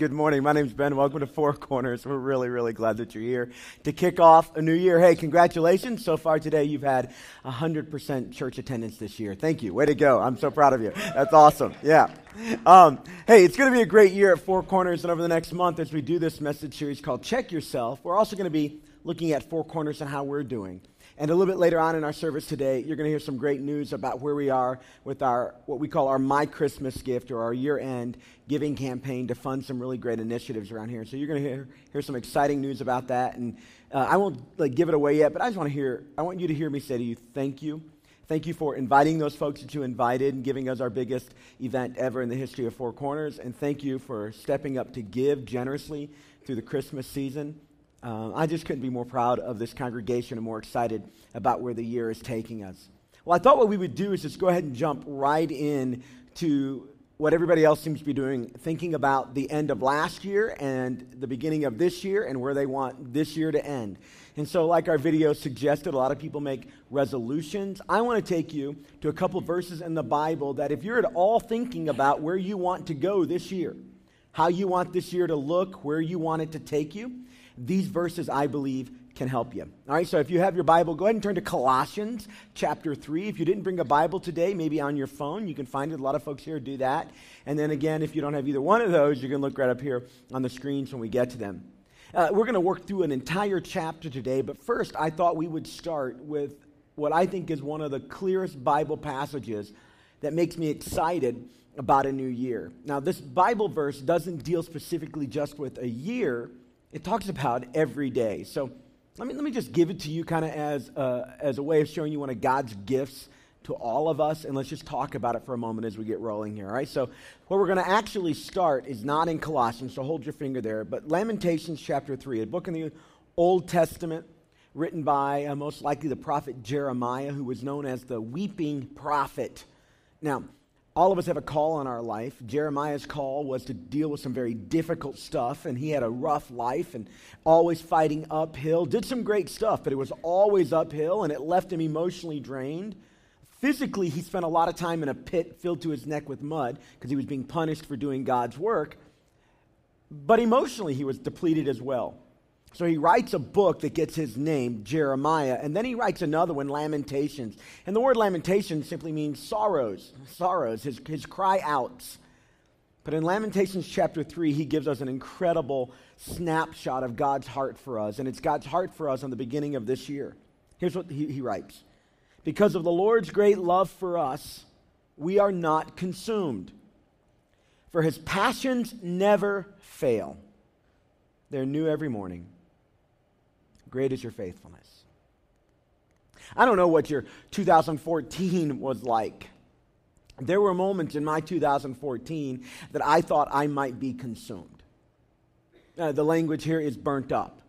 Good morning. My name's Ben. Welcome to Four Corners. We're really, really glad that you're here to kick off a new year. Hey, congratulations. So far today, you've had 100% church attendance this year. Thank you. Way to go. I'm so proud of you. That's awesome. Yeah. Um, hey, it's going to be a great year at Four Corners. And over the next month, as we do this message series called Check Yourself, we're also going to be looking at Four Corners and how we're doing. And a little bit later on in our service today, you're going to hear some great news about where we are with our what we call our My Christmas gift or our year-end giving campaign to fund some really great initiatives around here. So you're going to hear hear some exciting news about that. And uh, I won't like give it away yet, but I just want to hear I want you to hear me say to you, thank you. Thank you for inviting those folks that you invited and giving us our biggest event ever in the history of Four Corners. And thank you for stepping up to give generously through the Christmas season. Um, I just couldn't be more proud of this congregation and more excited about where the year is taking us. Well, I thought what we would do is just go ahead and jump right in to what everybody else seems to be doing, thinking about the end of last year and the beginning of this year and where they want this year to end. And so, like our video suggested, a lot of people make resolutions. I want to take you to a couple verses in the Bible that, if you're at all thinking about where you want to go this year, how you want this year to look, where you want it to take you, these verses, I believe, can help you. All right, so if you have your Bible, go ahead and turn to Colossians chapter 3. If you didn't bring a Bible today, maybe on your phone, you can find it. A lot of folks here do that. And then again, if you don't have either one of those, you can look right up here on the screens when we get to them. Uh, we're going to work through an entire chapter today, but first, I thought we would start with what I think is one of the clearest Bible passages that makes me excited about a new year. Now, this Bible verse doesn't deal specifically just with a year it talks about every day. So let me, let me just give it to you kind of as, a, as a way of showing you one of God's gifts to all of us, and let's just talk about it for a moment as we get rolling here. All right, so where we're going to actually start is not in Colossians, so hold your finger there, but Lamentations chapter 3, a book in the Old Testament written by uh, most likely the prophet Jeremiah, who was known as the weeping prophet. Now, all of us have a call in our life. Jeremiah's call was to deal with some very difficult stuff, and he had a rough life and always fighting uphill. Did some great stuff, but it was always uphill, and it left him emotionally drained. Physically, he spent a lot of time in a pit filled to his neck with mud because he was being punished for doing God's work. But emotionally, he was depleted as well. So he writes a book that gets his name, Jeremiah, and then he writes another one, Lamentations. And the word lamentation simply means sorrows, sorrows, his, his cry outs. But in Lamentations chapter 3, he gives us an incredible snapshot of God's heart for us. And it's God's heart for us on the beginning of this year. Here's what he, he writes Because of the Lord's great love for us, we are not consumed, for his passions never fail. They're new every morning. Great is your faithfulness. I don't know what your 2014 was like. There were moments in my 2014 that I thought I might be consumed. Uh, the language here is burnt up.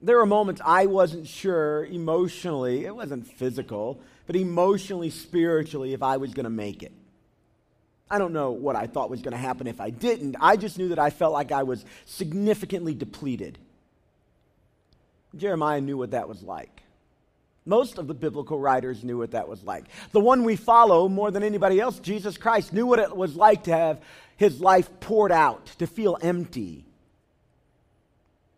There were moments I wasn't sure emotionally, it wasn't physical, but emotionally, spiritually, if I was going to make it. I don't know what I thought was going to happen if I didn't. I just knew that I felt like I was significantly depleted. Jeremiah knew what that was like. Most of the biblical writers knew what that was like. The one we follow more than anybody else, Jesus Christ, knew what it was like to have his life poured out, to feel empty.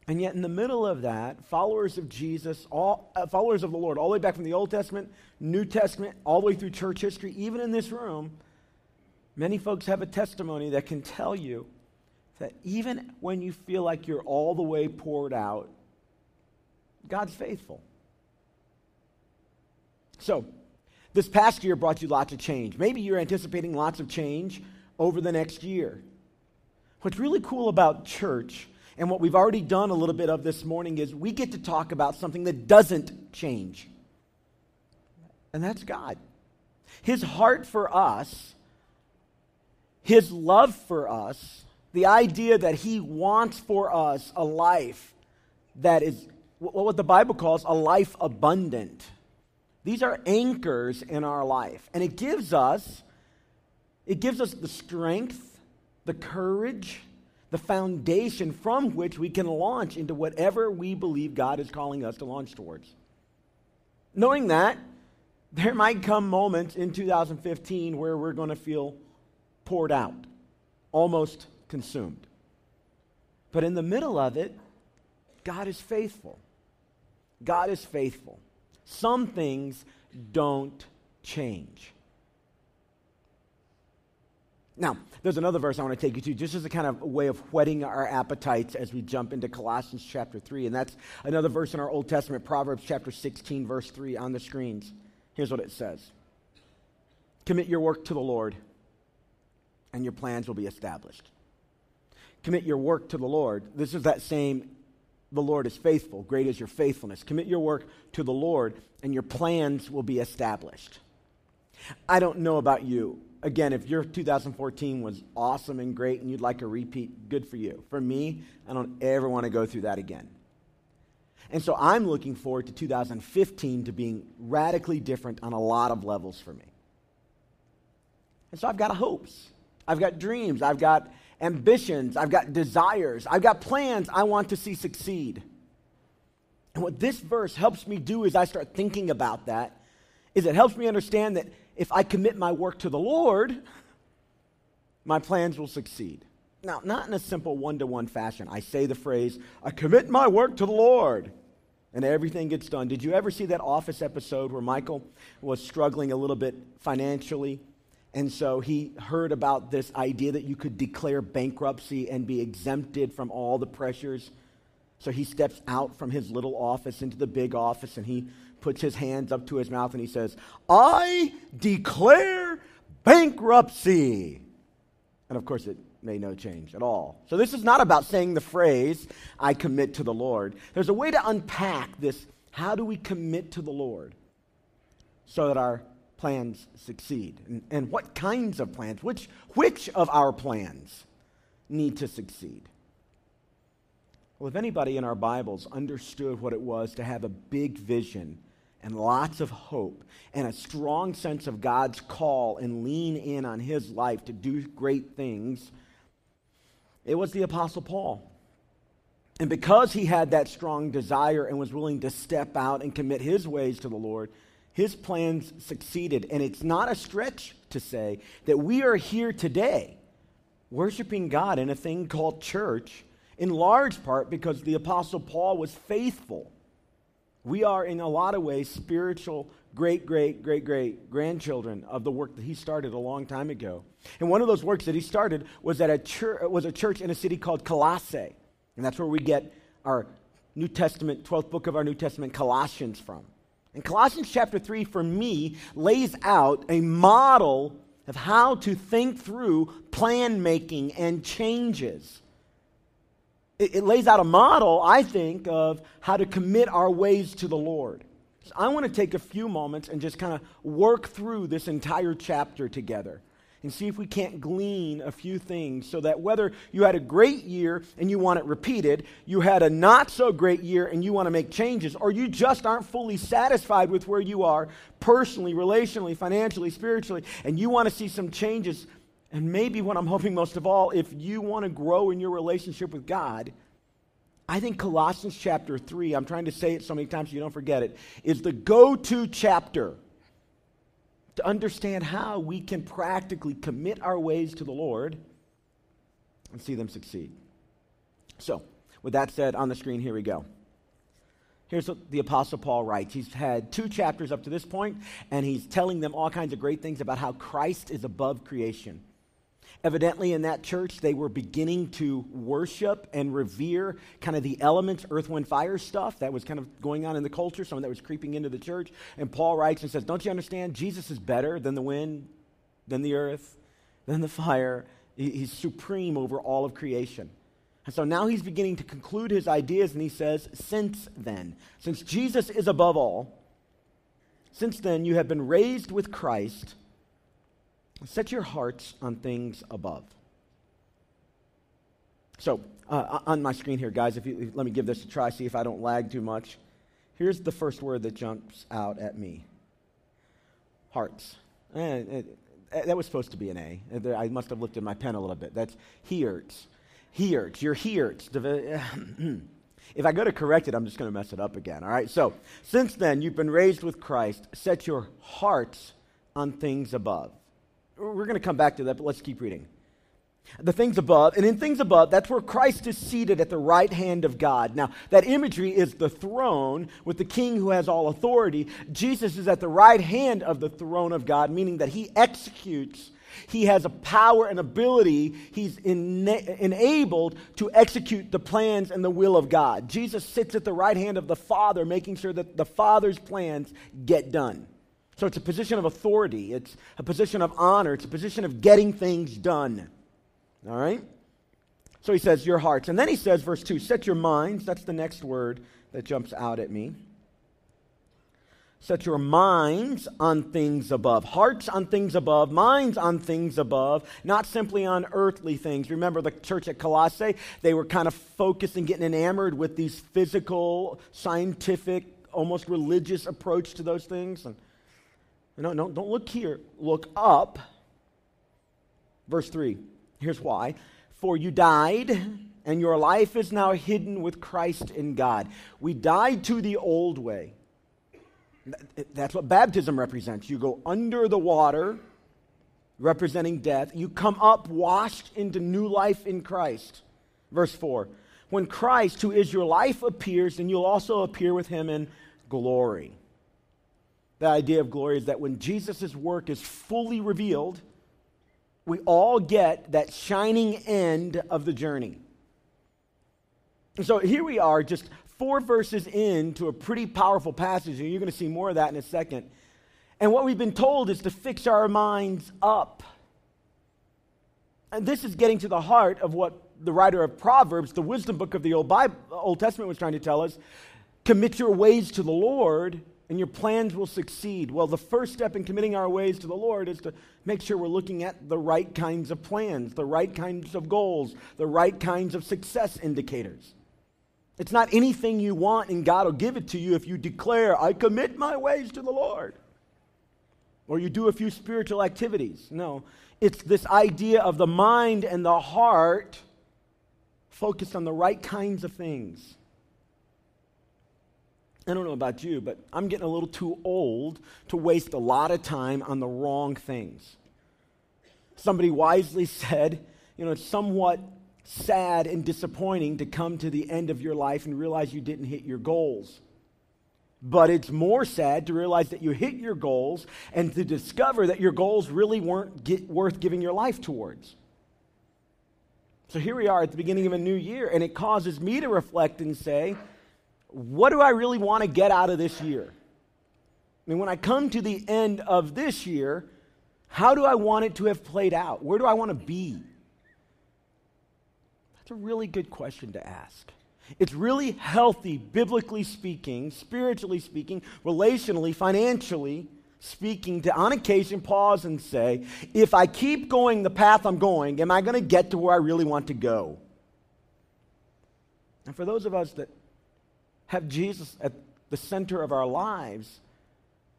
And yet, in the middle of that, followers of Jesus, all, uh, followers of the Lord, all the way back from the Old Testament, New Testament, all the way through church history, even in this room, many folks have a testimony that can tell you that even when you feel like you're all the way poured out, God's faithful. So, this past year brought you lots of change. Maybe you're anticipating lots of change over the next year. What's really cool about church, and what we've already done a little bit of this morning, is we get to talk about something that doesn't change. And that's God. His heart for us, His love for us, the idea that He wants for us a life that is what the Bible calls a life abundant. These are anchors in our life. And it gives us it gives us the strength, the courage, the foundation from which we can launch into whatever we believe God is calling us to launch towards. Knowing that there might come moments in 2015 where we're going to feel poured out, almost consumed. But in the middle of it, God is faithful. God is faithful. Some things don't change. Now, there's another verse I want to take you to, just as a kind of way of whetting our appetites as we jump into Colossians chapter 3. And that's another verse in our Old Testament, Proverbs chapter 16, verse 3 on the screens. Here's what it says Commit your work to the Lord, and your plans will be established. Commit your work to the Lord. This is that same, the Lord is faithful. Great is your faithfulness. Commit your work to the Lord, and your plans will be established. I don't know about you again, if your 2014 was awesome and great and you'd like a repeat, good for you. For me, I don't ever want to go through that again. And so I'm looking forward to 2015 to being radically different on a lot of levels for me. And so I've got hopes, I've got dreams, I've got ambitions, I've got desires, I've got plans I want to see succeed. And what this verse helps me do as I start thinking about that is it helps me understand that if I commit my work to the Lord, my plans will succeed. Now, not in a simple one to one fashion. I say the phrase, I commit my work to the Lord, and everything gets done. Did you ever see that office episode where Michael was struggling a little bit financially? And so he heard about this idea that you could declare bankruptcy and be exempted from all the pressures. So he steps out from his little office into the big office and he puts his hands up to his mouth and he says, I declare bankruptcy. And of course, it made no change at all. So this is not about saying the phrase, I commit to the Lord. There's a way to unpack this. How do we commit to the Lord so that our plans succeed? And, and what kinds of plans? Which, which of our plans need to succeed? Well, if anybody in our Bibles understood what it was to have a big vision and lots of hope and a strong sense of God's call and lean in on his life to do great things, it was the Apostle Paul. And because he had that strong desire and was willing to step out and commit his ways to the Lord, his plans succeeded. And it's not a stretch to say that we are here today worshiping God in a thing called church, in large part because the Apostle Paul was faithful we are, in a lot of ways, spiritual great, great, great, great grandchildren of the work that he started a long time ago. And one of those works that he started was at a was a church in a city called Colossae. And that's where we get our New Testament, 12th book of our New Testament, Colossians, from. And Colossians chapter 3, for me, lays out a model of how to think through plan making and changes it, it lays out a model, I think, of how to commit our ways to the Lord. So I want to take a few moments and just kind of work through this entire chapter together and see if we can't glean a few things so that whether you had a great year and you want it repeated, you had a not so great year and you want to make changes, or you just aren't fully satisfied with where you are personally, relationally, financially, spiritually, and you want to see some changes, and maybe what I'm hoping most of all, if you want to grow in your relationship with God, I think Colossians chapter 3, I'm trying to say it so many times so you don't forget it, is the go to chapter to understand how we can practically commit our ways to the Lord and see them succeed. So, with that said, on the screen, here we go. Here's what the Apostle Paul writes. He's had two chapters up to this point, and he's telling them all kinds of great things about how Christ is above creation. Evidently, in that church, they were beginning to worship and revere kind of the elements, earth, wind, fire stuff that was kind of going on in the culture, some of that was creeping into the church. And Paul writes and says, Don't you understand? Jesus is better than the wind, than the earth, than the fire. He's supreme over all of creation. And so now he's beginning to conclude his ideas, and he says, Since then, since Jesus is above all, since then you have been raised with Christ Set your hearts on things above. So, uh, on my screen here, guys, if you let me give this a try, see if I don't lag too much. Here's the first word that jumps out at me hearts. Eh, eh, eh, that was supposed to be an A. I must have looked at my pen a little bit. That's hearts. Hearts. You're hearts. If I go to correct it, I'm just going to mess it up again. All right. So, since then, you've been raised with Christ. Set your hearts on things above we're going to come back to that, but let's keep reading. The things above, and in things above, that's where Christ is seated at the right hand of God. Now, that imagery is the throne with the king who has all authority. Jesus is at the right hand of the throne of God, meaning that he executes he has a power and ability. He's ena- enabled to execute the plans and the will of God. Jesus sits at the right hand of the Father, making sure that the Father's plans get done. So it's a position of authority, it's a position of honor, it's a position of getting things done. All right? So he says, Your hearts. And then he says, verse 2, set your minds. That's the next word that jumps out at me. Set your minds on things above, hearts on things above, minds on things above, not simply on earthly things. Remember the church at Colossae? They were kind of focused and getting enamored with these physical, scientific, almost religious approach to those things. And no, no, don't look here. Look up. Verse 3. Here's why. For you died, and your life is now hidden with Christ in God. We died to the old way. That's what baptism represents. You go under the water, representing death. You come up washed into new life in Christ. Verse 4 When Christ, who is your life, appears, then you'll also appear with him in glory. The idea of glory is that when Jesus' work is fully revealed, we all get that shining end of the journey. And so here we are, just four verses into a pretty powerful passage, and you're going to see more of that in a second. And what we've been told is to fix our minds up. And this is getting to the heart of what the writer of Proverbs, the wisdom book of the Old, Bible, Old Testament, was trying to tell us. Commit your ways to the Lord, and your plans will succeed. Well, the first step in committing our ways to the Lord is to make sure we're looking at the right kinds of plans, the right kinds of goals, the right kinds of success indicators. It's not anything you want and God will give it to you if you declare, I commit my ways to the Lord. Or you do a few spiritual activities. No, it's this idea of the mind and the heart focused on the right kinds of things. I don't know about you, but I'm getting a little too old to waste a lot of time on the wrong things. Somebody wisely said, you know, it's somewhat sad and disappointing to come to the end of your life and realize you didn't hit your goals. But it's more sad to realize that you hit your goals and to discover that your goals really weren't worth giving your life towards. So here we are at the beginning of a new year, and it causes me to reflect and say, what do I really want to get out of this year? I mean, when I come to the end of this year, how do I want it to have played out? Where do I want to be? That's a really good question to ask. It's really healthy, biblically speaking, spiritually speaking, relationally, financially speaking, to on occasion pause and say, if I keep going the path I'm going, am I going to get to where I really want to go? And for those of us that have Jesus at the center of our lives,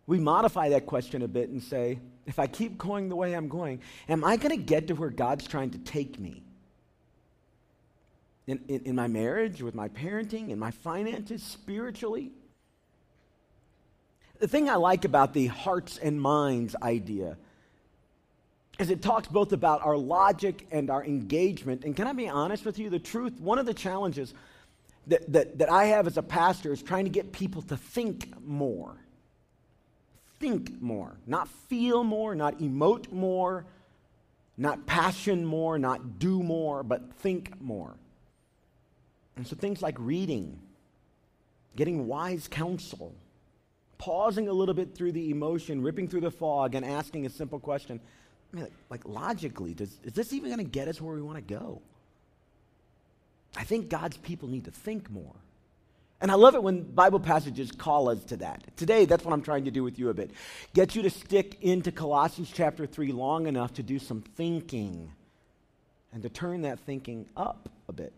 we modify that question a bit and say, if I keep going the way I'm going, am I going to get to where God's trying to take me? in, in, in my marriage, with my parenting, in my finances, spiritually. The thing I like about the hearts and minds idea is it talks both about our logic and our engagement. And can I be honest with you? The truth, one of the challenges that, that, that I have as a pastor is trying to get people to think more. Think more, not feel more, not emote more, not passion more, not do more, but think more. And so things like reading, getting wise counsel, pausing a little bit through the emotion, ripping through the fog, and asking a simple question. I mean, like, like logically, does, is this even going to get us where we want to go? I think God's people need to think more. And I love it when Bible passages call us to that. Today, that's what I'm trying to do with you a bit. Get you to stick into Colossians chapter 3 long enough to do some thinking and to turn that thinking up a bit.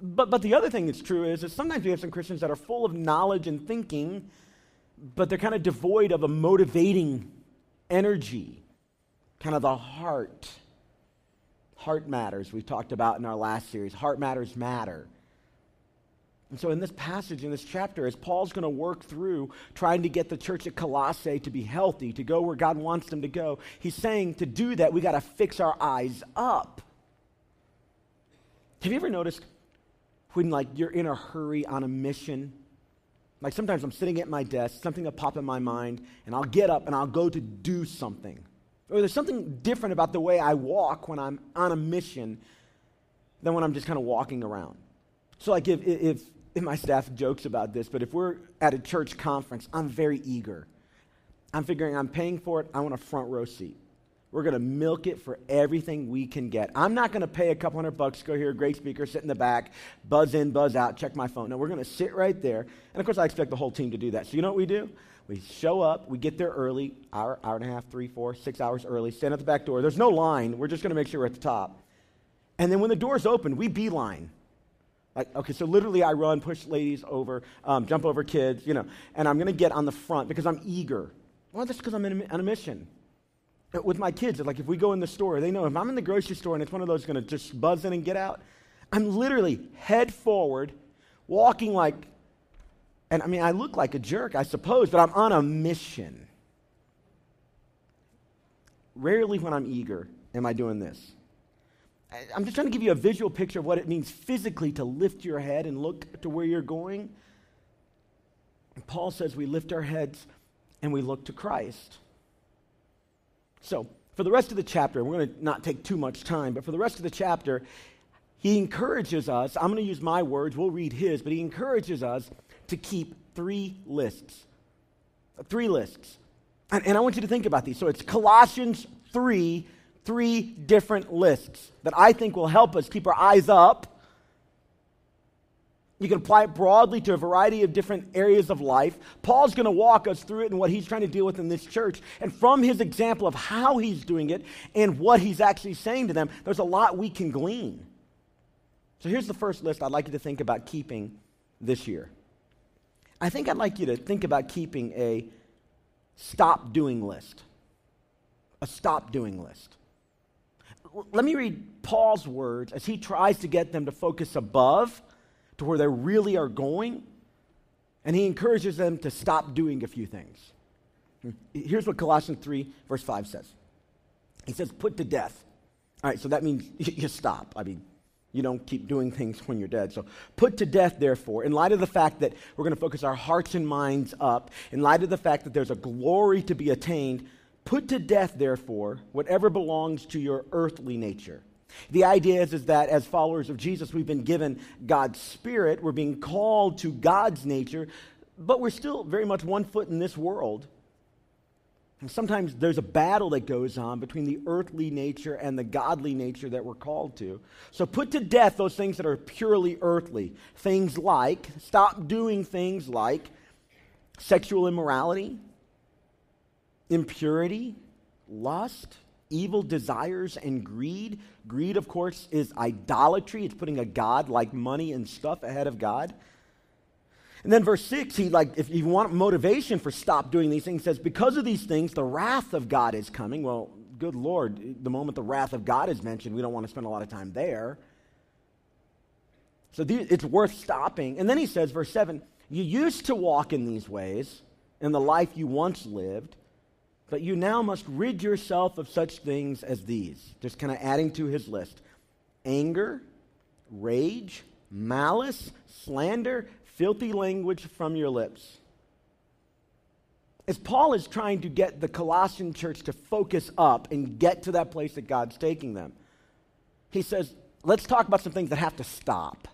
But, but the other thing that's true is that sometimes we have some Christians that are full of knowledge and thinking, but they're kind of devoid of a motivating energy, kind of the heart. Heart matters, we talked about in our last series. Heart matters matter. And so, in this passage, in this chapter, as Paul's going to work through trying to get the church at Colossae to be healthy, to go where God wants them to go, he's saying to do that, we got to fix our eyes up. Have you ever noticed when, like, you're in a hurry on a mission? Like, sometimes I'm sitting at my desk, something will pop in my mind, and I'll get up and I'll go to do something. Or there's something different about the way I walk when I'm on a mission than when I'm just kind of walking around. So, like, if, if and my staff jokes about this, but if we're at a church conference, I'm very eager. I'm figuring I'm paying for it, I want a front row seat. We're going to milk it for everything we can get. I'm not going to pay a couple hundred bucks, go hear a great speaker, sit in the back, buzz in, buzz out, check my phone. No, we're going to sit right there. And of course, I expect the whole team to do that. So, you know what we do? We show up, we get there early, hour, hour and a half, three, four, six hours early, stand at the back door. There's no line. We're just going to make sure we're at the top. And then when the doors open, we beeline. Like, okay, so literally I run, push ladies over, um, jump over kids, you know, and I'm going to get on the front because I'm eager. Well, that's because I'm in a, on a mission. Uh, with my kids, like if we go in the store, they know if I'm in the grocery store and it's one of those going to just buzz in and get out, I'm literally head forward, walking like, and I mean, I look like a jerk, I suppose, but I'm on a mission. Rarely when I'm eager am I doing this. I'm just trying to give you a visual picture of what it means physically to lift your head and look to where you're going. And Paul says we lift our heads and we look to Christ. So, for the rest of the chapter, we're going to not take too much time, but for the rest of the chapter, he encourages us. I'm going to use my words, we'll read his, but he encourages us to keep three lists. Three lists. And, and I want you to think about these. So it's Colossians 3 three different lists that I think will help us keep our eyes up. You can apply it broadly to a variety of different areas of life. Paul's going to walk us through it and what he's trying to deal with in this church. And from his example of how he's doing it and what he's actually saying to them, there's a lot we can glean. So here's the first list I'd like you to think about keeping this year. I think I'd like you to think about keeping a stop doing list. A stop doing list let me read Paul's words as he tries to get them to focus above to where they really are going. And he encourages them to stop doing a few things. Hmm, here's what Colossians 3, verse 5 says He says, Put to death. All right, so that means you stop. I mean, you don't keep doing things when you're dead. So, put to death, therefore, in light of the fact that we're going to focus our hearts and minds up, in light of the fact that there's a glory to be attained, Put to death, therefore, whatever belongs to your earthly nature. The idea is, is that as followers of Jesus, we've been given God's Spirit, we're being called to God's nature, but we're still very much one foot in this world. And sometimes there's a battle that goes on between the earthly nature and the godly nature that we're called to. So put to death those things that are purely earthly. Things like, stop doing things like sexual immorality, impurity, lust, evil desires, and greed. Greed, of course, is idolatry. It's putting a God like money and stuff ahead of God. And then verse 6, he like, if you want motivation for stop doing these things, says, because of these things, the wrath of God is coming. Well, good Lord, the moment the wrath of God is mentioned, we don't want to spend a lot of time there. So it's worth stopping. And then he says, verse 7, you used to walk in these ways in the life you once lived but you now must rid yourself of such things as these. Just kind of adding to his list anger, rage, malice, slander, filthy language from your lips. As Paul is trying to get the Colossian church to focus up and get to that place that God's taking them, he says, let's talk about some things that have to stop.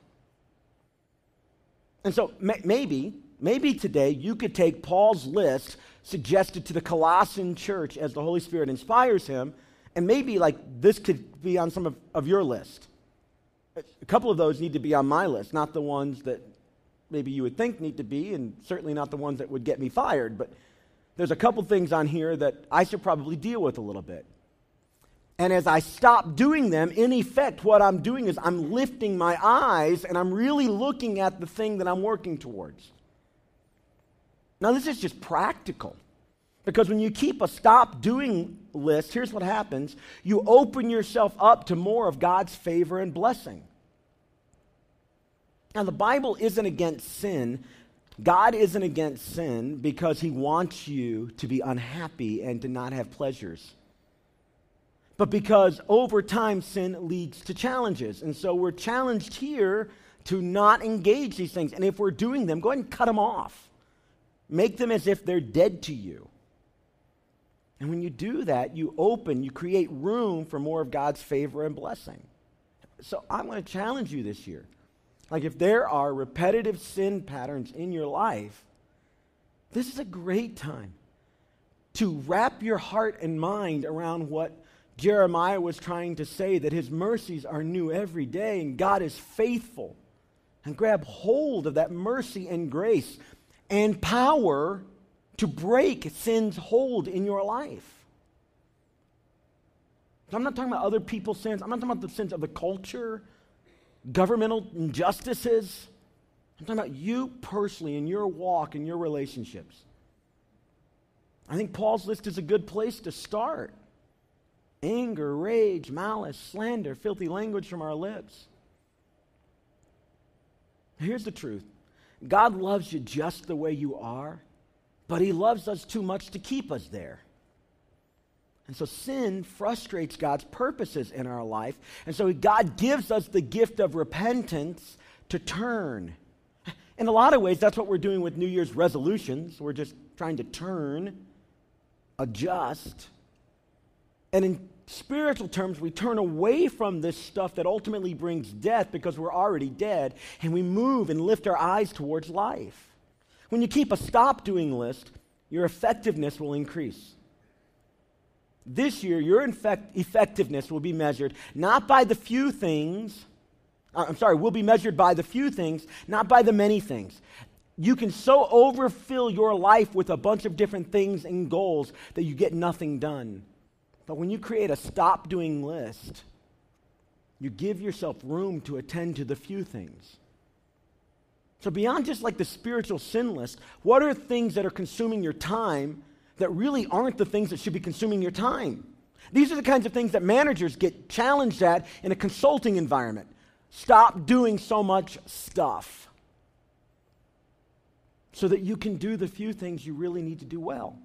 And so may- maybe, maybe today you could take Paul's list suggested to the Colossian church as the Holy Spirit inspires him. And maybe like this could be on some of, of your list. A couple of those need to be on my list, not the ones that maybe you would think need to be, and certainly not the ones that would get me fired. But there's a couple things on here that I should probably deal with a little bit. And as I stop doing them, in effect, what I'm doing is I'm lifting my eyes and I'm really looking at the thing that I'm working towards. Now, this is just practical. Because when you keep a stop doing list, here's what happens you open yourself up to more of God's favor and blessing. Now, the Bible isn't against sin. God isn't against sin because he wants you to be unhappy and to not have pleasures. But because over time sin leads to challenges. And so we're challenged here to not engage these things. And if we're doing them, go ahead and cut them off. Make them as if they're dead to you. And when you do that, you open, you create room for more of God's favor and blessing. So I'm going to challenge you this year. Like, if there are repetitive sin patterns in your life, this is a great time to wrap your heart and mind around what Jeremiah was trying to say that his mercies are new every day and God is faithful. And grab hold of that mercy and grace and power to break sin's hold in your life. So I'm not talking about other people's sins. I'm not talking about the sins of the culture, governmental injustices. I'm talking about you personally in your walk and your relationships. I think Paul's list is a good place to start anger, rage, malice, slander, filthy language from our lips. Here's the truth God loves you just the way you are, but He loves us too much to keep us there. And so sin frustrates God's purposes in our life. And so God gives us the gift of repentance to turn. In a lot of ways, that's what we're doing with New Year's resolutions. We're just trying to turn, adjust. And in spiritual terms, we turn away from this stuff that ultimately brings death because we're already dead, and we move and lift our eyes towards life. When you keep a stop doing list, your effectiveness will increase. This year, your infect- effectiveness will be measured not by the few things, uh, I'm sorry, will be measured by the few things, not by the many things. You can so overfill your life with a bunch of different things and goals that you get nothing done. But when you create a stop doing list, you give yourself room to attend to the few things. So, beyond just like the spiritual sin list, what are things that are consuming your time that really aren't the things that should be consuming your time? These are the kinds of things that managers get challenged at in a consulting environment. Stop doing so much stuff so that you can do the few things you really need to do well.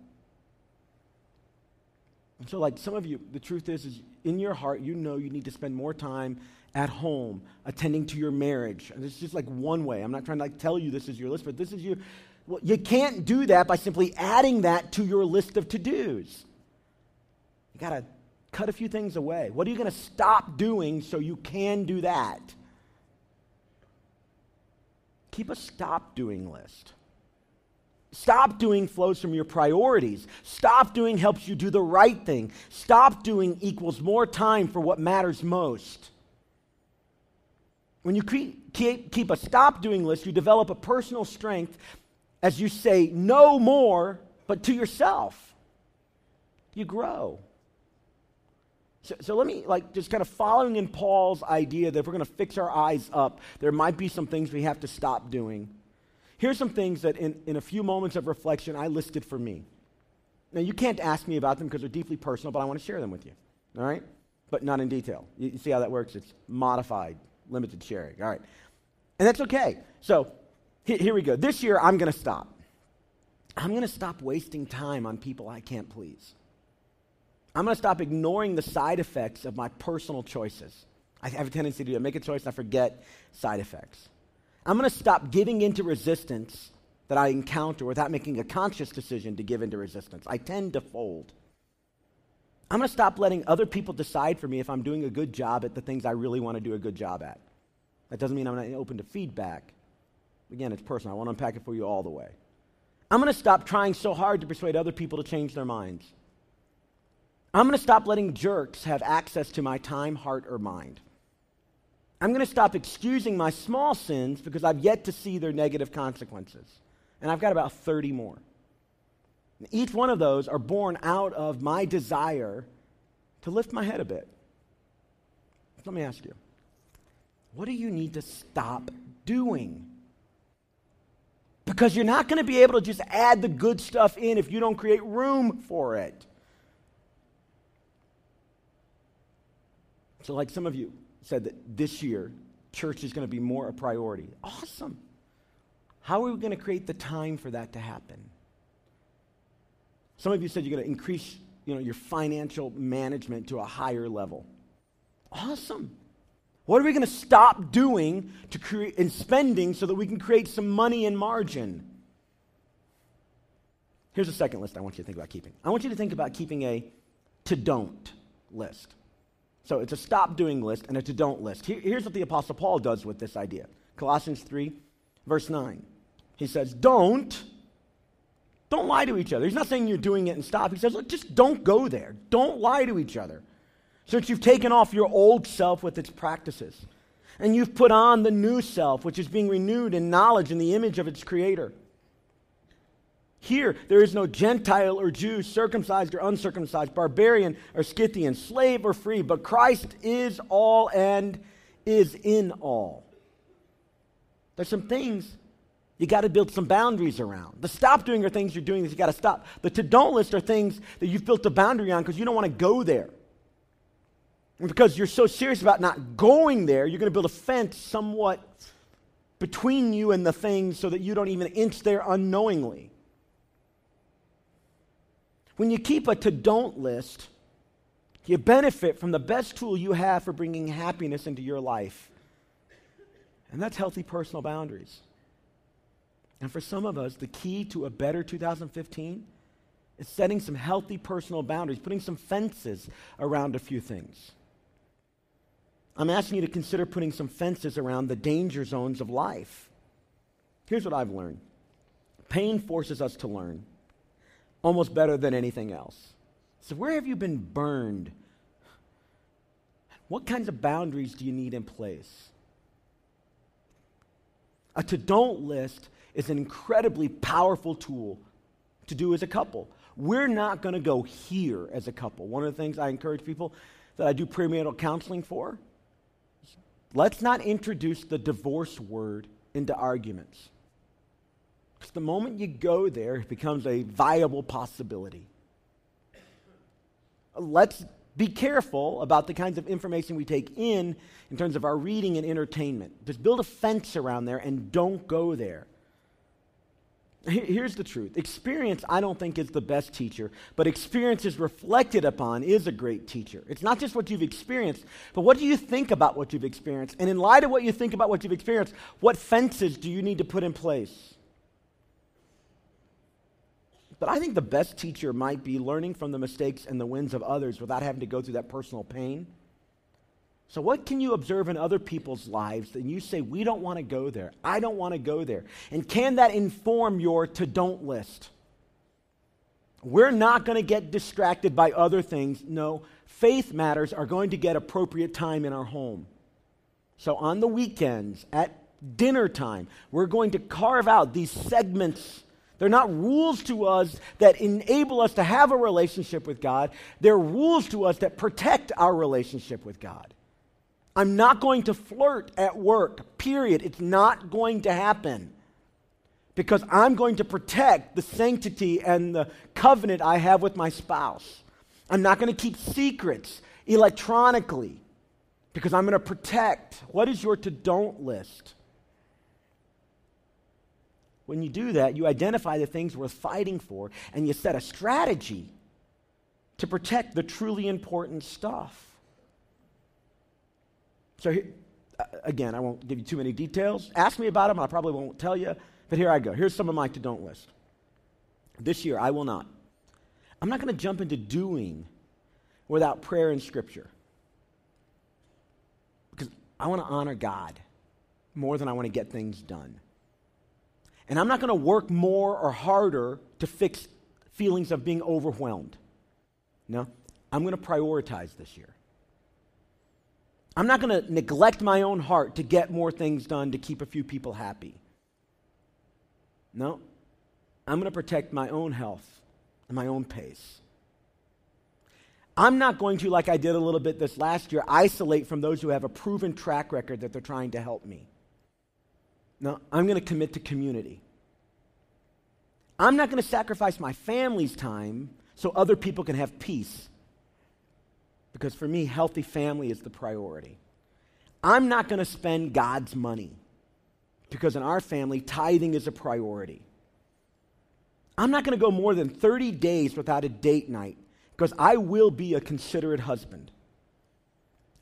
And so, like some of you, the truth is, is in your heart, you know you need to spend more time at home, attending to your marriage. And it's just like one way. I'm not trying to like tell you this is your list, but this is you. Well, you can't do that by simply adding that to your list of to-dos. You got to cut a few things away. What are you going to stop doing so you can do that? Keep a stop doing list. Stop doing flows from your priorities. Stop doing helps you do the right thing. Stop doing equals more time for what matters most. When you keep a stop doing list, you develop a personal strength as you say no more, but to yourself. You grow. So, so, let me like just kind of following in Paul's idea that if we're going to fix our eyes up, there might be some things we have to stop doing. Here's some things that in, in a few moments of reflection I listed for me. Now, you can't ask me about them because they're deeply personal, but I want to share them with you. All right? But not in detail. You, you see how that works? It's modified, limited sharing. All right. And that's okay. So, here, we go. This year, I'm going to stop. I'm going to stop wasting time on people I can't please. I'm going to stop ignoring the side effects of my personal choices. I have a tendency to do make a choice and I forget side effects. I'm going to stop giving into resistance that I encounter without making a conscious decision to give into resistance. I tend to fold. I'm going to stop letting other people decide for me if I'm doing a good job at the things I really want to do a good job at. That doesn't mean I'm not open to feedback. Again, it's personal. I want to unpack it for you all the way. I'm going to stop trying so hard to persuade other people to change their minds. I'm going to stop letting jerks have access to my time, heart, or mind. I'm going to stop excusing my small sins because I've yet to see their negative consequences. And I've got about 30 more. Each one of those are born out of my desire to lift my head a bit. Let me ask you what do you need to stop doing? Because you're not going to be able to just add the good stuff in if you don't create room for it. So, like some of you, said that this year, church is going to be more a priority. Awesome. How are we going to create the time for that to happen? Some of you said you're going to increase you know, your financial management to a higher level. Awesome. What are we going to stop doing to create and spending so that we can create some money in margin? Here's a second list I want you to think about keeping. I want you to think about keeping a to don't list. So it's a stop doing list and a to don't list. Here, here's what the Apostle Paul does with this idea Colossians 3, verse 9. He says, Don't. Don't lie to each other. He's not saying you're doing it and stop. He says, look, just don't go there. Don't lie to each other. Since you've taken off your old self with its practices, and you've put on the new self, which is being renewed in knowledge in the image of its creator. Here, there is no Gentile or Jew, circumcised or uncircumcised, barbarian or Scythian, slave or free, but Christ is all and is in all. There's some things you got to build some boundaries around. The stop doing are things you're doing that you got to stop. The to don't list are things that you've built a boundary on because you don't want to go there. Because you're so serious about not going there, you're going to build a fence somewhat between you and the things so that you don't even inch there unknowingly. When you keep a to don't list, you benefit from the best tool you have for bringing happiness into your life. And that's healthy personal boundaries. And for some of us, the key to a better 2015 is setting some healthy personal boundaries, putting some fences around a few things. I'm asking you to consider putting some fences around the danger zones of life. Here's what I've learned pain forces us to learn almost better than anything else. So, where have you been burned? What kinds of boundaries do you need in place? A to don't list is an incredibly powerful tool to do as a couple. We're not going to go here as a couple. One of the things I encourage people that I do premarital counseling for let's not introduce the divorce word into arguments. Because the moment you go there, it becomes a viable possibility. Let's be careful about the kinds of information we take in in terms of our reading and entertainment. Just build a fence around there and don't go there. Here's the truth experience, I don't think, is the best teacher, but experience is reflected upon is a great teacher. It's not just what you've experienced, but what do you think about what you've experienced? And in light of what you think about what you've experienced, what fences do you need to put in place? But I think the best teacher might be learning from the mistakes and the wins of others without having to go through that personal pain. So, what can you observe in other people's lives that you say, we don't want to go there? I don't want to go there. And can that inform your to don't list? We're not going to get distracted by other things. No, faith matters are going to get appropriate time in our home. So, on the weekends, at dinner time, we're going to carve out these segments. They're not rules to us that enable us to have a relationship with God. They're rules to us that protect our relationship with God. I'm not going to flirt at work, period. It's not going to happen. Because I'm going to protect the sanctity and the covenant I have with my spouse. I'm not going to keep secrets electronically because I'm going to protect. What is your to don't list? When you do that, you identify the things worth fighting for and you set a strategy to protect the truly important stuff. So, uh, again, I won't give you too many details. Ask me about them, I probably won't tell you. But here I go. Here's some of my to don't list. This year, I will not. I'm not going to jump into doing without prayer and scripture. Because I want to honor God more than I want to get things done. And I'm not going to work more or harder to fix feelings of being overwhelmed. No, I'm going to prioritize this year. I'm not going to neglect my own heart to get more things done to keep a few people happy. No, I'm going to protect my own health and my own pace. I'm not going to, like I did a little bit this last year, isolate from those who have a proven track record that they're trying to help me. No, I'm going to commit to community. I'm not going to sacrifice my family's time so other people can have peace because for me, healthy family is the priority. I'm not going to spend God's money because in our family, tithing is a priority. I'm not going to go more than 30 days without a date night because I will be a considerate husband.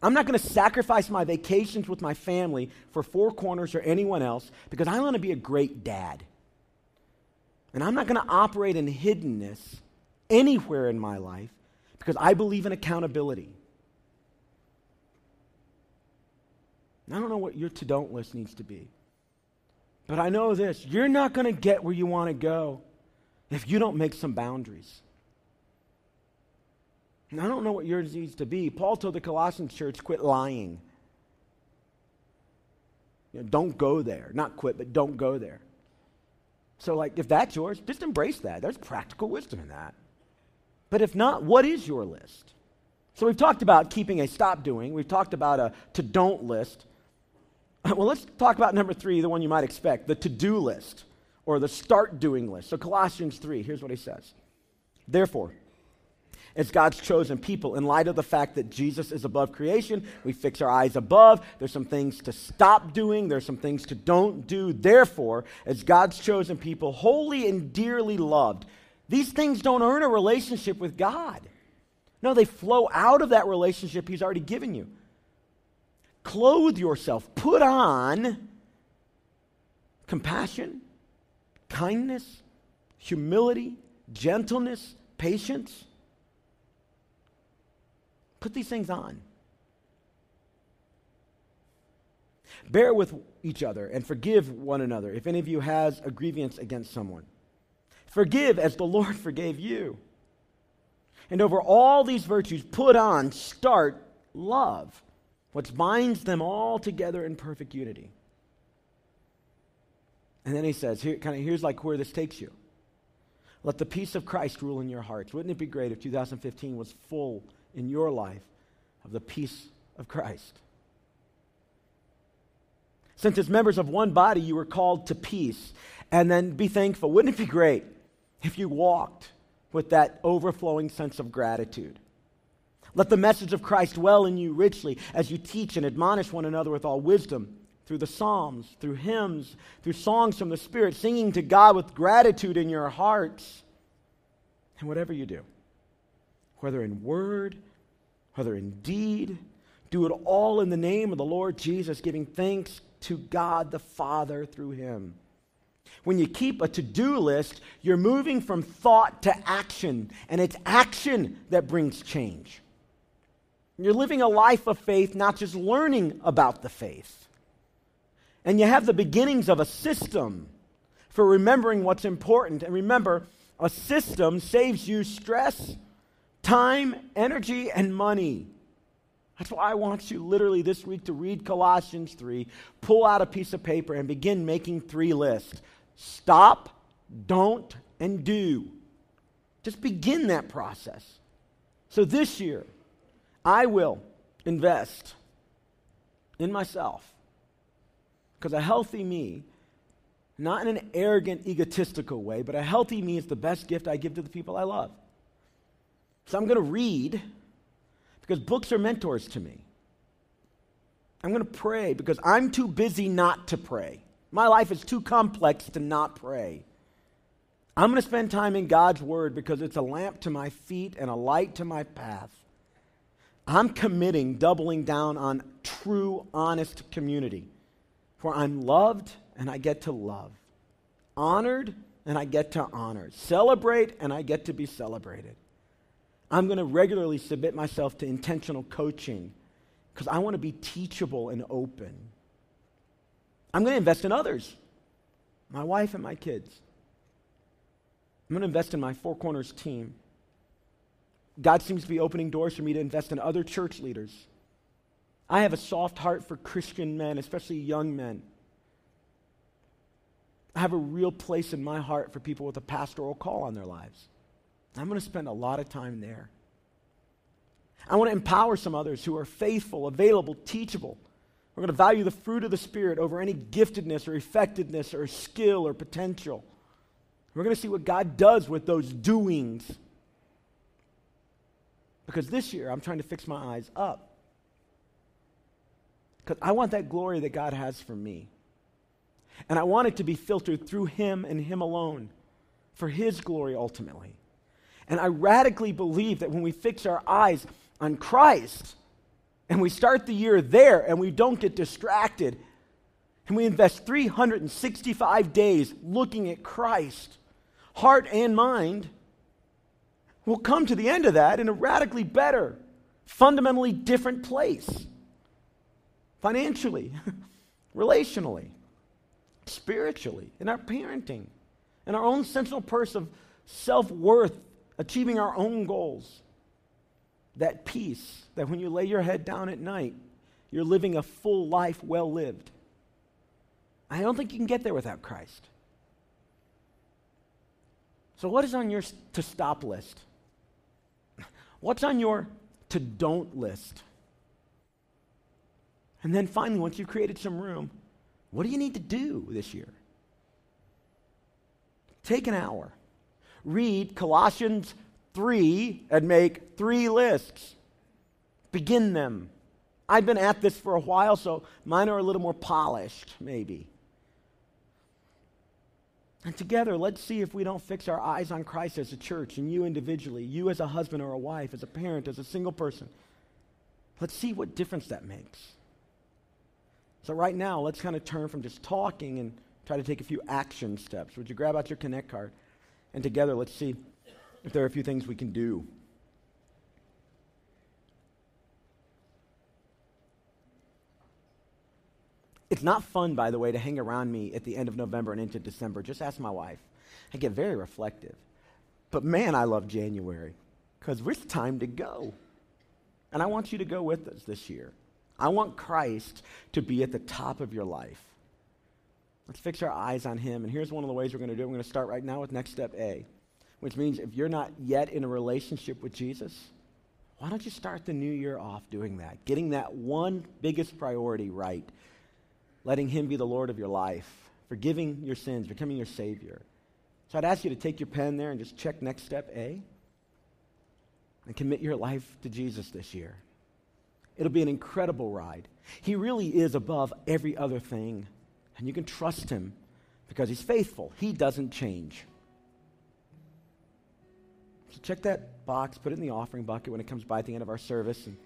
I'm not going to sacrifice my vacations with my family for Four Corners or anyone else because I want to be a great dad. And I'm not going to operate in hiddenness anywhere in my life because I believe in accountability. I don't know what your to don't list needs to be. But I know this you're not going to get where you want to go if you don't make some boundaries. And I don't know what yours needs to be. Paul told the Colossians church, quit lying. You know, don't go there. Not quit, but don't go there. So, like, if that's yours, just embrace that. There's practical wisdom in that. But if not, what is your list? So, we've talked about keeping a stop doing, we've talked about a to don't list. Well, let's talk about number three, the one you might expect the to do list or the start doing list. So, Colossians 3, here's what he says Therefore, as God's chosen people, in light of the fact that Jesus is above creation, we fix our eyes above. There's some things to stop doing, there's some things to don't do. Therefore, as God's chosen people, holy and dearly loved, these things don't earn a relationship with God. No, they flow out of that relationship He's already given you. Clothe yourself, put on compassion, kindness, humility, gentleness, patience Put these things on. Bear with each other and forgive one another if any of you has a grievance against someone. Forgive as the Lord forgave you. And over all these virtues, put on, start love, which binds them all together in perfect unity. And then he says, here, kind of, here's like where this takes you. Let the peace of Christ rule in your hearts. Wouldn't it be great if 2015 was full in your life of the peace of Christ. Since as members of one body, you were called to peace. And then be thankful. Wouldn't it be great if you walked with that overflowing sense of gratitude? Let the message of Christ dwell in you richly as you teach and admonish one another with all wisdom through the Psalms, through hymns, through songs from the Spirit, singing to God with gratitude in your hearts. And whatever you do, whether in word, whether in deed, do it all in the name of the Lord Jesus, giving thanks to God the Father through him. When you keep a to do list, you're moving from thought to action, and it's action that brings change. You're living a life of faith, not just learning about the faith. And you have the beginnings of a system for remembering what's important. And remember, a system saves you stress time, energy, and money. That's why I want you literally this week to read Colossians 3, pull out a piece of paper, and begin making three lists stop, don't, and do. Just begin that process. So this year, I will invest in myself. Because a healthy me, not in an arrogant, egotistical way, but a healthy me is the best gift I give to the people I love. So I'm going to read because books are mentors to me. I'm going to pray because I'm too busy not to pray. My life is too complex to not pray. I'm going to spend time in God's Word because it's a lamp to my feet and a light to my path. I'm committing, doubling down on true, honest community where I'm loved and I get to love, honored and I get to honor, celebrate and I get to be celebrated. I'm going to regularly submit myself to intentional coaching because I want to be teachable and open. I'm going to invest in others, my wife and my kids. I'm going to invest in my Four Corners team. God seems to be opening doors for me to invest in other church leaders. I have a soft heart for Christian men, especially young men. I have a real place in my heart for people with a pastoral call on their lives. I'm going to spend a lot of time there. I want to empower some others who are faithful, available, teachable. We're going to value the fruit of the Spirit over any giftedness or effectiveness or skill or potential. We're going to see what God does with those doings. Because this year, I'm trying to fix my eyes up. Because I want that glory that God has for me. And I want it to be filtered through Him and Him alone for His glory ultimately. And I radically believe that when we fix our eyes on Christ and we start the year there and we don't get distracted. And we invest 365 days looking at Christ, heart and mind, we'll come to the end of that in a radically better, fundamentally different place. Financially, relationally, spiritually, in our parenting, in our own central purse of self worth, achieving our own goals. That peace, that when you lay your head down at night, you're living a full life well lived. I don't think you can get there without Christ. So, what is on your to stop list? What's on your to don't list? And then finally, once you've created some room, what do you need to do this year? Take an hour. Read Colossians 3 and make three lists. Begin them. I've been at this for a while, so mine are a little more polished, maybe. And together, let's see if we don't fix our eyes on Christ as a church and you individually, you as a husband or a wife, as a parent, as a single person. Let's see what difference that makes. So, right now, let's kind of turn from just talking and try to take a few action steps. Would you grab out your Connect card? And together, let's see if there are a few things we can do. It's not fun, by the way, to hang around me at the end of November and into December. Just ask my wife. I get very reflective. But man, I love January because it's time to go. And I want you to go with us this year. I want Christ to be at the top of your life. Let's fix our eyes on Him. And here's one of the ways we're going to do it. We're going to start right now with next step A, which means if you're not yet in a relationship with Jesus, why don't you start the new year off doing that? Getting that one biggest priority right letting Him be the Lord of your life, forgiving your sins, becoming your Savior. So I'd ask you to take your pen there and just check next step A and commit your life to Jesus this year. It'll be an incredible ride. He really is above every other thing, and you can trust Him because He's faithful. He doesn't change. So check that box, put it in the offering bucket when it comes by at the end of our service, and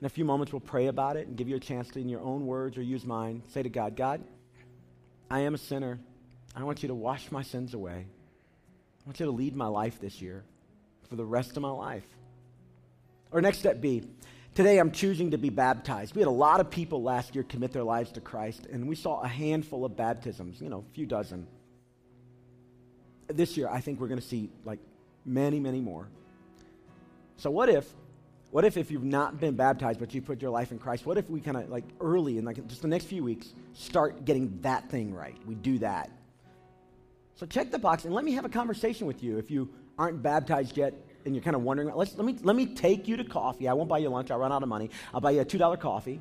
in a few moments, we'll pray about it and give you a chance to, in your own words or use mine, say to God, God, I am a sinner. I want you to wash my sins away. I want you to lead my life this year for the rest of my life. Or next step B, today I'm choosing to be baptized. We had a lot of people last year commit their lives to Christ, and we saw a handful of baptisms, you know, a few dozen. This year, I think we're going to see like many, many more. So, what if what if, if you've not been baptized, but you put your life in Christ, what if we kind of like early in like just the next few weeks start getting that thing right? We do that. So check the box and let me have a conversation with you if you aren't baptized yet and you're kind of wondering. Let's, let, me, let me take you to coffee. I won't buy you lunch. I'll run out of money. I'll buy you a $2 coffee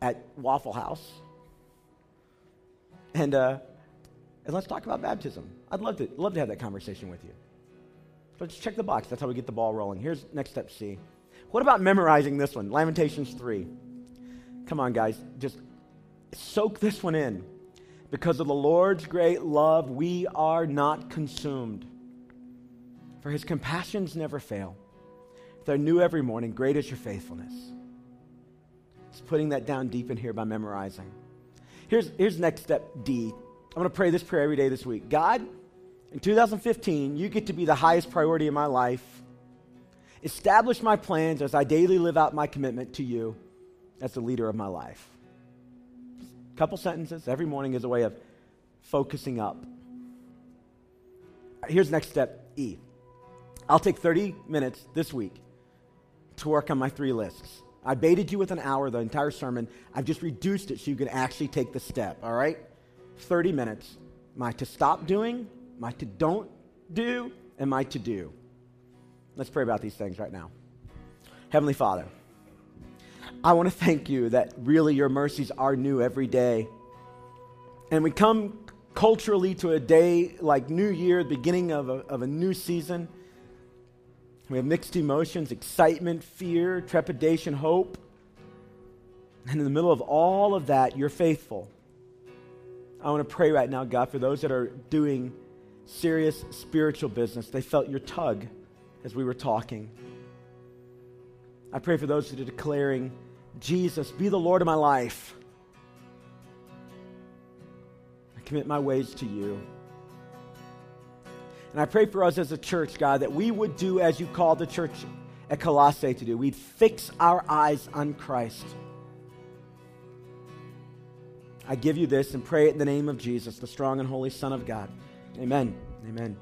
at Waffle House. And, uh, and let's talk about baptism. I'd love to, love to have that conversation with you. So just check the box. That's how we get the ball rolling. Here's next step C. What about memorizing this one? Lamentations 3. Come on, guys. Just soak this one in. Because of the Lord's great love, we are not consumed. For his compassions never fail. They're new every morning. Great is your faithfulness. Just putting that down deep in here by memorizing. Here's, here's next step D. I'm going to pray this prayer every day this week. God, in 2015, you get to be the highest priority in my life establish my plans as I daily live out my commitment to you as the leader of my life. A couple sentences every morning is a way of focusing up. Here's next step E. I'll take 30 minutes this week to work on my three lists. I baited you with an hour, the entire sermon. I've just reduced it so you can actually take the step, all right? 30 minutes. My to stop doing, my to don't do, and my to do. Let's pray about these things right now. Heavenly Father, I want to thank you that really your mercies are new every day. And we come culturally to a day like New Year, the beginning of a, of a new season. We have mixed emotions excitement, fear, trepidation, hope. And in the middle of all of that, you're faithful. I want to pray right now, God, for those that are doing serious spiritual business. They felt your tug as we were talking. I pray for those that are declaring, Jesus, be the Lord of my life. I commit my ways to you. And I pray for us as a church, God, that we would do as you called the church at Colossae to do. We'd fix our eyes on Christ. I give you this and pray it in the name of Jesus, the strong and holy Son of God. Amen. Amen.